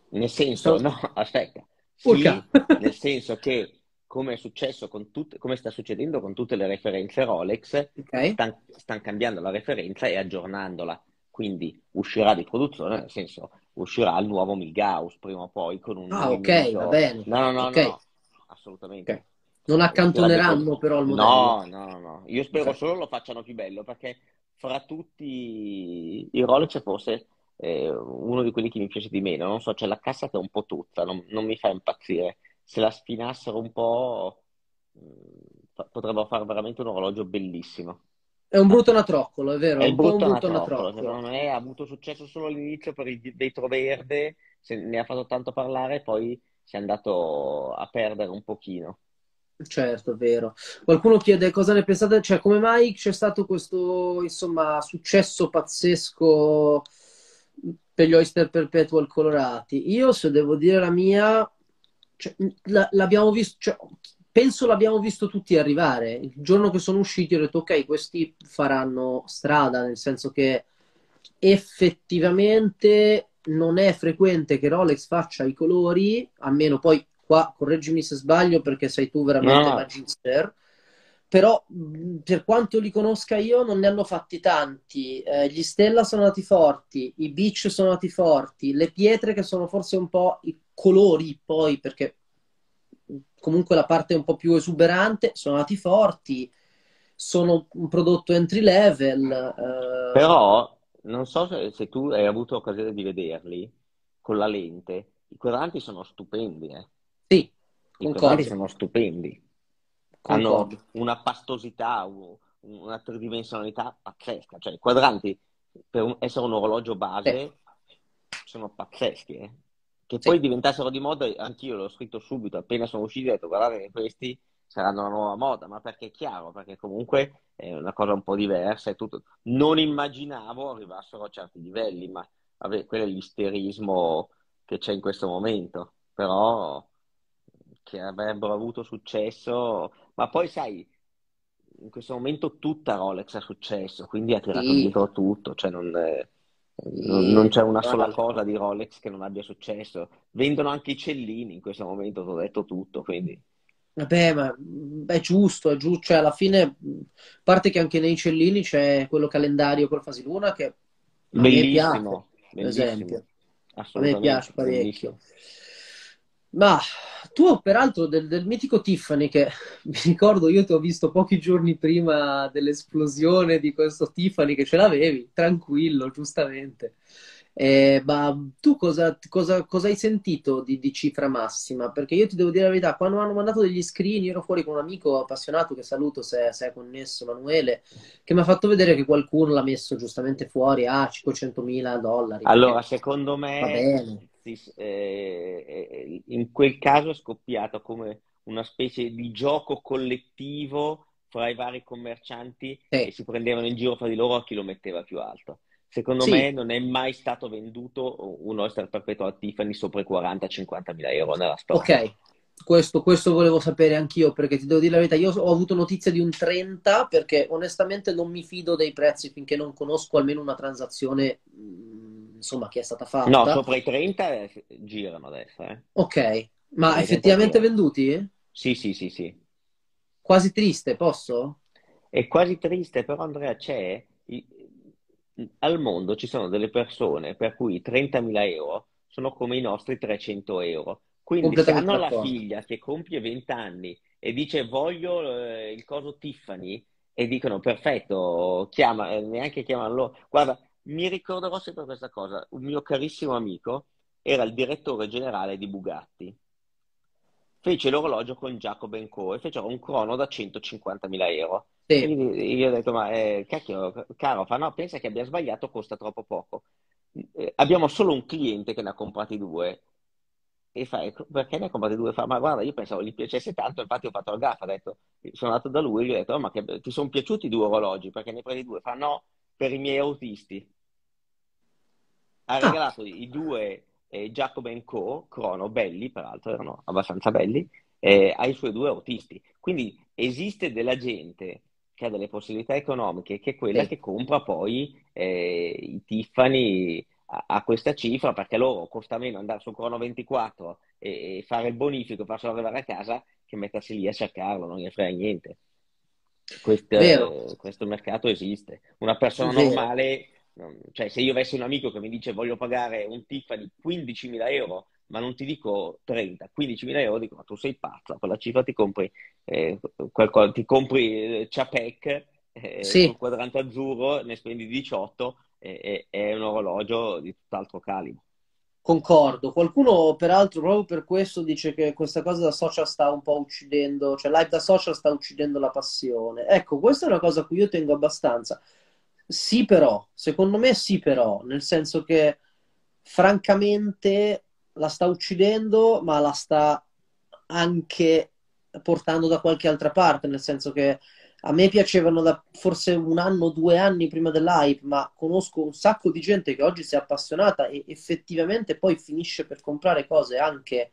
Nel senso, no, aspetta. Sì, nel senso che come è successo con tutte, come sta succedendo con tutte le referenze Rolex, okay. stanno stan cambiando la referenza e aggiornandola. Quindi uscirà di produzione, nel senso uscirà il nuovo Milgauss prima o poi con un... Ah, ok, va bene. No, no, no, okay. no, assolutamente. Okay. Non accantoneranno però il modello. No, no, no. Io spero solo lo facciano più bello perché fra tutti i Rolex forse eh, uno di quelli che mi piace di meno. Non so, c'è la cassa che è un po' tutta, non, non mi fa impazzire. Se la spinassero un po' mm, potrebbero fare veramente un orologio bellissimo. È un brutto natroccolo, è vero? È un brutto, un brutto natroccolo. Secondo me ha avuto successo solo all'inizio per il vetro verde, se ne ha fatto tanto parlare, poi si è andato a perdere un pochino. Certo, è vero. Qualcuno chiede cosa ne pensate, cioè come mai c'è stato questo, insomma, successo pazzesco per gli Oyster Perpetual colorati? Io, se devo dire la mia, cioè, l'abbiamo visto, cioè, penso l'abbiamo visto tutti arrivare. Il giorno che sono usciti ho detto ok, questi faranno strada, nel senso che effettivamente non è frequente che Rolex faccia i colori, a meno poi qua correggimi se sbaglio perché sei tu veramente no. magister. Però per quanto li conosca io non ne hanno fatti tanti. Eh, gli Stella sono andati forti, i Beach sono andati forti, le pietre che sono forse un po' i colori poi perché comunque la parte un po' più esuberante, sono nati forti, sono un prodotto entry level. Eh... Però non so se, se, tu hai avuto occasione di vederli con la lente, i quadranti sono stupendi. Eh. Sì, i quadranti sono stupendi. Concordo. Hanno una pastosità, una tridimensionalità pazzesca. Cioè, i quadranti, per essere un orologio base, sì. sono pazzeschi. Eh che sì. poi diventassero di moda, anch'io l'ho scritto subito, appena sono usciti ho detto guardate che questi saranno la nuova moda, ma perché è chiaro, perché comunque è una cosa un po' diversa e tutto. Non immaginavo arrivassero a certi livelli, ma vabbè, quello è l'isterismo che c'è in questo momento, però che avrebbero avuto successo, ma poi sai, in questo momento tutta Rolex ha successo, quindi ha tirato sì. dietro tutto, cioè non... È non, non, c'è una sola cosa di Rolex che non abbia successo. Vendono anche i cellini in questo momento, ti ho detto tutto, quindi... Vabbè, ma è giusto, è giusto. Cioè, alla fine, a parte che anche nei cellini c'è quello calendario con fasi luna che bellissimo, piace, per esempio. A me piace parecchio. Bellissimo. Ma tu, peraltro, del, del, mitico Tiffany, che *laughs* mi ricordo io ti ho visto pochi giorni prima dell'esplosione di questo Tiffany che ce l'avevi, tranquillo, giustamente. Eh, ma tu cosa, cosa, cosa hai sentito di, di, cifra massima? Perché io ti devo dire la verità, quando hanno mandato degli screen, io ero fuori con un amico appassionato che saluto se, se è connesso, Emanuele, che mi ha fatto vedere che qualcuno l'ha messo giustamente fuori a 500 mila dollari. Allora, secondo me eh, eh, in quel caso è scoppiato come una specie di gioco collettivo fra i vari commercianti Sì. e si prendevano in giro fra di loro a chi lo metteva più alto. Secondo Sì. me non è mai stato venduto un oyster perpetuo a Tiffany sopra i 40-50 mila euro nella storia. Ok, questo, questo volevo sapere anch'io perché ti devo dire la verità, io ho avuto notizia di un 30 perché onestamente non mi fido dei prezzi finché non conosco almeno una transazione, mh, insomma, che è stata fatta. No, sopra i 30 eh, girano adesso, eh. Ok, ma effettivamente venduti? Sì, sì, sì, sì. Quasi triste, posso? È quasi triste, però Andrea c'è, al mondo ci sono delle persone per cui 30.000 euro sono come i nostri 300 euro. Quindi se hanno la figlia che compie 20 anni e dice voglio eh, il coso Tiffany e dicono perfetto, chiama, eh, neanche chiamano loro. Guarda, mi ricorderò sempre questa cosa. Un mio carissimo amico era il direttore generale di Bugatti. Fece l'orologio con Jacob Co e fecero un crono da 150.000 euro. Sì, io ho detto, ma eh, cacchio, caro, fa no, pensa che abbia sbagliato, costa troppo poco. Eh, abbiamo solo un cliente che ne ha comprati due. E fa, "Ecco, perché ne ha comprati due? Fa, ma guarda, io pensavo gli piacesse tanto, infatti ho fatto gaffa, ho detto, sono andato da lui e gli ho detto, "Oh, ma che, ti sono piaciuti i due orologi? Perché ne prendi due? Fa, no, per i miei autisti. Ha Ah, regalato i due eh, Jacob Co, crono, belli, peraltro erano abbastanza belli, eh, ai suoi due autisti. Quindi esiste della gente che ha delle possibilità economiche, che è quella sì, che compra poi eh, i Tiffany a, a questa cifra, perché loro costa meno andare sul crono 24 e, e fare il bonifico, farselo arrivare a casa, che mettersi lì a cercarlo, non gli frega niente. Questo, questo mercato esiste. Una persona vero. normale, cioè se io avessi un amico che mi dice voglio pagare un Tiffany 15.000 euro, ma non ti dico 30, 15.000 euro, dico ma tu sei pazzo, a quella cifra ti compri, eh, qualcosa, ti compri eh, Chapec eh, Sì, col quadrante azzurro, ne spendi 18 e e- è un orologio di tutt'altro calibro. concordo. Qualcuno, peraltro, proprio per questo dice che questa cosa da social sta un po' uccidendo, cioè live da social sta uccidendo la passione. Ecco, questa è una cosa a cui io tengo abbastanza. Sì, però, secondo me sì, però, nel senso che francamente la sta uccidendo, ma la sta anche portando da qualche altra parte, nel senso che a me piacevano da forse un anno, due anni prima dell'hype, ma conosco un sacco di gente che oggi si è appassionata e effettivamente poi finisce per comprare cose anche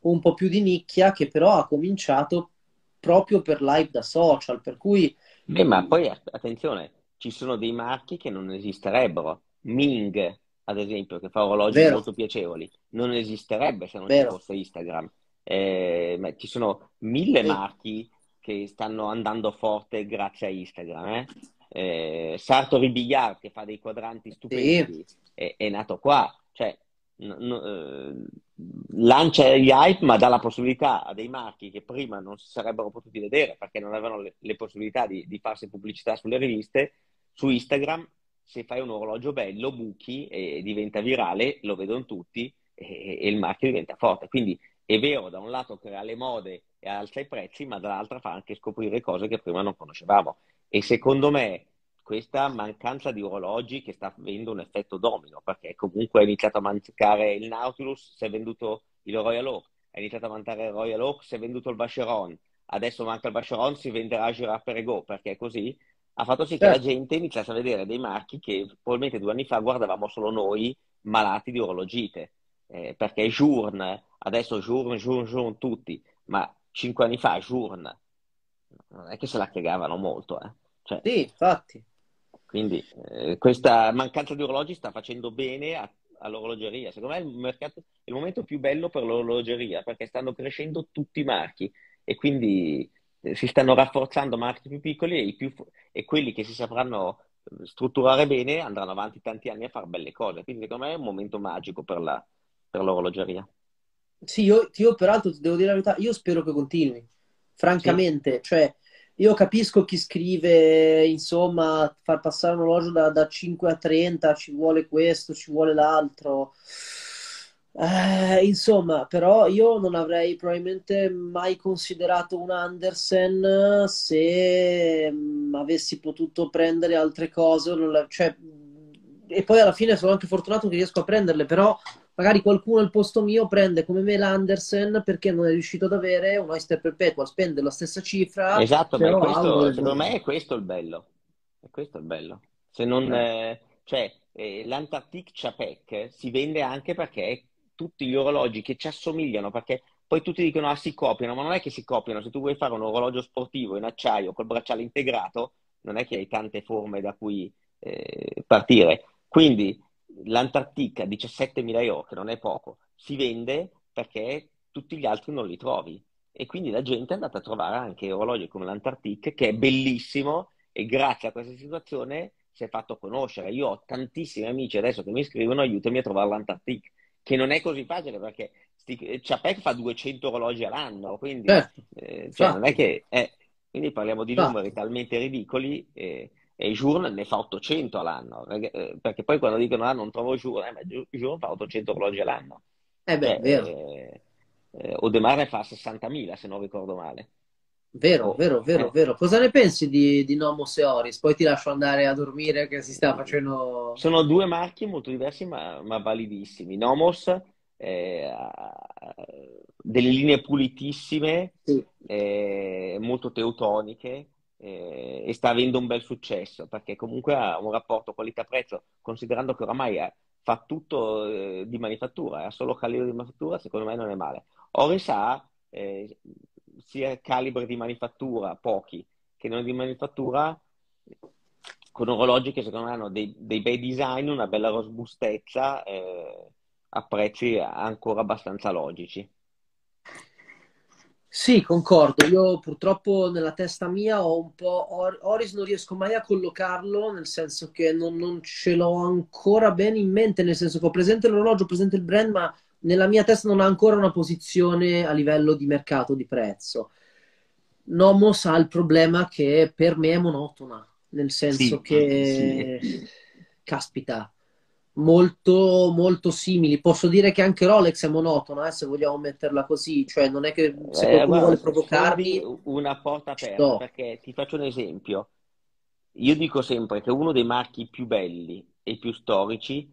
un po' più di nicchia, che però ha cominciato proprio per l'hype da social, per cui Beh, ma poi attenzione, ci sono dei marchi che non esisterebbero. Ming, ad esempio, che fa orologi vero, molto piacevoli, non esisterebbe se non ci vero, fosse Instagram. Eh, ma ci sono mille sì, marchi che stanno andando forte grazie a Instagram. Eh? Eh, Sartori Billard, che fa dei quadranti sì, stupendi, è, è nato qua. Cioè, n- n- eh, lancia gli hype, ma dà la possibilità a dei marchi che prima non si sarebbero potuti vedere perché non avevano le, le possibilità di, di farsi pubblicità sulle riviste, su Instagram, se fai un orologio bello, buchi e diventa virale, lo vedono tutti e, e il marchio diventa forte. Quindi è vero, da un lato crea le mode e alza i prezzi, ma dall'altra fa anche scoprire cose che prima non conoscevamo. E secondo me questa mancanza di orologi che sta avendo un effetto domino, perché comunque è iniziato a mancare il Nautilus, si è venduto il Royal Oak, è iniziato a mancare il Royal Oak, si è venduto il Vacheron, adesso manca il Vacheron, si venderà Giraffe Perregaux, perché è così, ha fatto sì che la certo, gente iniziasse a vedere dei marchi che probabilmente due anni fa guardavamo solo noi malati di orologite, Eh, perché Journe, adesso Journe, Journe, Journe tutti, ma cinque anni fa Journe non è che se la cagavano molto, eh. Cioè, sì, infatti. quindi eh, questa mancanza di orologi sta facendo bene a- all'orologeria. Secondo me il mercato, è il momento più bello per l'orologeria perché stanno crescendo tutti i marchi e quindi si stanno rafforzando marchi più piccoli e, i più e quelli che si sapranno eh, strutturare bene andranno avanti tanti anni a fare belle cose. Quindi secondo me è un momento magico per la- per l'orologeria. Sì, io, io peraltro ti devo dire la verità, io spero che continui, Sì, francamente, cioè io capisco chi scrive, insomma, far passare un orologio da, da 5 a 30, ci vuole questo, ci vuole l'altro. Eh, insomma, però io non avrei probabilmente mai considerato un Andersen se mm, avessi potuto prendere altre cose, la- cioè, e poi alla fine sono anche fortunato che riesco a prenderle, però magari qualcuno al posto mio prende come me l'Andersen perché non è riuscito ad avere un Oyster Perpetual, spende la stessa cifra. Esatto, ma questo, secondo me è questo il bello. È questo il bello. Se non, eh, cioè, eh, l'Antarctic Chapec si vende anche perché tutti gli orologi che ci assomigliano, perché poi tutti dicono ah si copiano, ma non è che si copiano, se tu vuoi fare un orologio sportivo in acciaio col bracciale integrato, non è che hai tante forme da cui eh, partire. Quindi l'Antartica 17.000 euro, che non è poco, si vende perché tutti gli altri non li trovi. E quindi la gente è andata a trovare anche orologi come l'Antartic, che è bellissimo e grazie a questa situazione si è fatto conoscere. Io ho tantissimi amici adesso che mi scrivono aiutami a trovare l'Antartic, che non è così facile perché Chapek fa 200 orologi all'anno, quindi certo. eh, cioè, non è che... Eh, quindi parliamo di numeri talmente ridicoli eh, e Journe ne fa 800 all'anno, perché, eh, perché poi quando dicono ah non trovo Journe, eh, ma Journe fa 800 orologi all'anno. Eh beh, cioè, vero. Eh, eh, Odemar ne fa 60.000 se non ricordo male. Vero, vero, vero, eh. vero. Cosa ne pensi di, di Nomos e Oris? Poi ti lascio andare a dormire che si sta facendo... Sono due marchi molto diversi ma, ma validissimi. Nomos eh, delle linee pulitissime, sì. eh, molto teutoniche eh, e sta avendo un bel successo perché comunque ha un rapporto qualità-prezzo, considerando che oramai è, fa tutto eh, di manifattura, ha solo calibri di manifattura, secondo me non è male. Oris ha eh, sia calibri di manifattura, pochi, che non di manifattura, con orologi che secondo me hanno dei, dei bei design, una bella robustezza eh, a prezzi ancora abbastanza logici. Sì, concordo. Io purtroppo nella testa mia ho un po'. Oris non riesco mai a collocarlo, nel senso che non, non ce l'ho ancora bene in mente, nel senso che ho presente l'orologio, ho presente il brand, ma nella mia testa non ha ancora una posizione a livello di mercato, di prezzo. Nomos ha il problema che per me è monotona, nel senso sì, che, sì. caspita, molto, molto simili. Posso dire che anche Rolex è monotona, eh, se vogliamo metterla così, cioè non è che se eh, qualcuno eh, vuole provocarmi... Una porta aperta, perché ti faccio un esempio. Io dico sempre che uno dei marchi più belli e più storici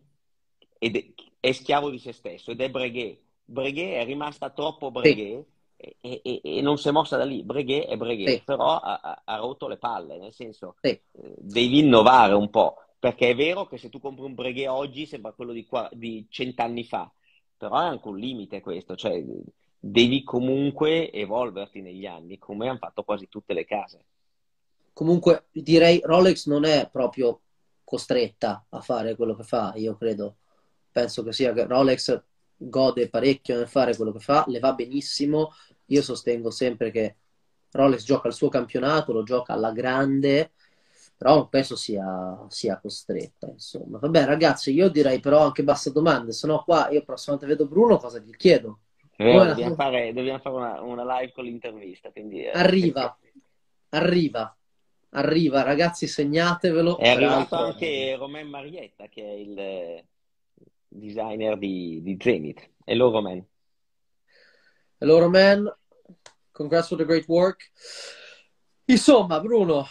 ed è, schiavo di se stesso ed è Breguet. Breguet è rimasta troppo Breguet sì. e, e, e, non si è mossa da lì. Breguet è Breguet, sì. però ha, ha, rotto le palle, nel senso sì. Eh, devi innovare un po'. Perché è vero che se tu compri un Breguet oggi sembra quello di, di cent'anni fa, però è anche un limite questo, cioè devi comunque evolverti negli anni, come hanno fatto quasi tutte le case. Comunque direi Rolex non è proprio costretta a fare quello che fa, io credo. Penso che sia che Rolex gode parecchio nel fare quello che fa, le va benissimo. Io sostengo sempre che Rolex gioca il suo campionato, lo gioca alla grande però non penso sia, sia, costretta, insomma. Vabbè, ragazzi, io direi però anche basta domande, se no qua io prossima volta vedo Bruno cosa gli chiedo. Eh, dobbiamo, fare, dobbiamo, fare, una, una live con l'intervista. Quindi, eh, arriva, perché... arriva, arriva, ragazzi, segnatevelo. È arrivato anche Romain Marietta, che è il designer di, di Zenith. Hello, Romain. Hello, Romain. Congrats for the great work. Insomma, Bruno,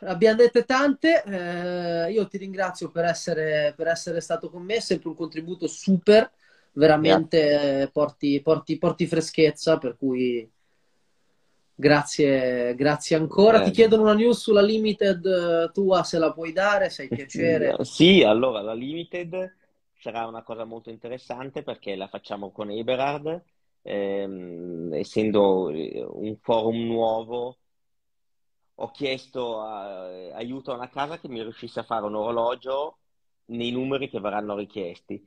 abbiamo dette tante. Eh, io ti ringrazio per essere, per essere, stato con me, sempre un contributo super, veramente eh, porti, porti, porti, freschezza, per cui grazie, grazie ancora. Eh. Ti chiedono una news sulla Limited eh, tua, se la puoi dare, sei *laughs* piacere. Sì, allora la Limited sarà una cosa molto interessante perché la facciamo con Eberhard, ehm, essendo un forum nuovo ho chiesto a, aiuto a una casa che mi riuscisse a fare un orologio nei numeri che verranno richiesti.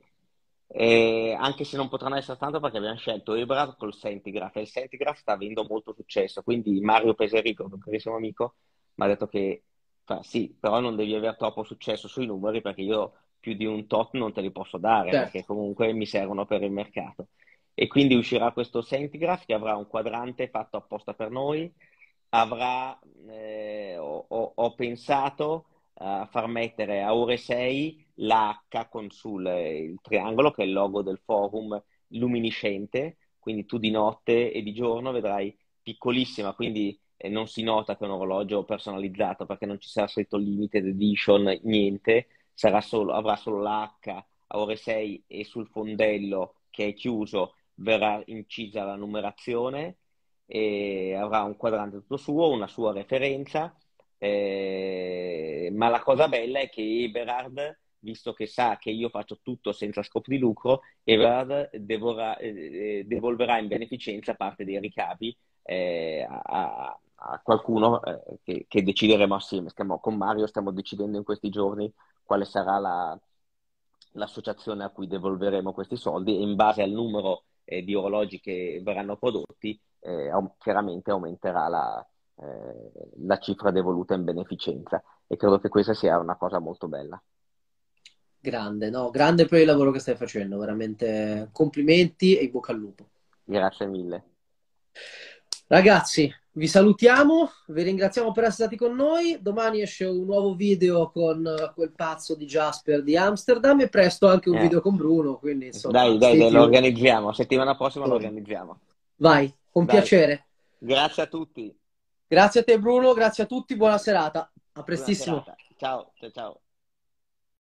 E anche se non potranno essere tanto perché abbiamo scelto Ebrard col Centigraph e il Centigraph sta avendo molto successo. Quindi Mario Peserico, un carissimo amico, mi ha detto che sì, però non devi avere troppo successo sui numeri perché io più di un tot non te li posso dare certo. perché comunque mi servono per il mercato. E quindi uscirà questo Centigraph che avrà un quadrante fatto apposta per noi avrà, eh, ho, ho, pensato a far mettere a ore 6 l'H con sul il triangolo che è il logo del forum luminescente, quindi tu di notte e di giorno vedrai piccolissima, quindi eh, non si nota che è un orologio personalizzato perché non ci sarà scritto limited edition, niente, solo, avrà solo l'H a ore 6 e sul fondello che è chiuso verrà incisa la numerazione e avrà un quadrante tutto suo, una sua referenza, eh, ma la cosa bella è che Eberhard, visto che sa che io faccio tutto senza scopo di lucro, Eberhard devorrà, eh, devolverà in beneficenza parte dei ricavi eh, a, a, qualcuno eh, che, che, decideremo assieme. Stiamo, con Mario stiamo decidendo in questi giorni quale sarà la, l'associazione a cui devolveremo questi soldi e in base al numero eh, di orologi che verranno prodotti eh, chiaramente aumenterà la, eh, la cifra devoluta in beneficenza e credo che questa sia una cosa molto bella. Grande, no? Grande per il lavoro che stai facendo, veramente complimenti e in bocca al lupo. Grazie mille. Ragazzi, vi salutiamo, vi ringraziamo per essere stati con noi. Domani esce un nuovo video con quel pazzo di Jasper di Amsterdam e presto anche un eh. video con Bruno. Quindi, insomma, dai, dai, dai lo organizziamo. Settimana prossima lo organizziamo. Vai, con dai. piacere. Grazie a tutti. Grazie a te, Bruno. Grazie a tutti. Buona serata. A prestissimo. Ciao, ciao, ciao.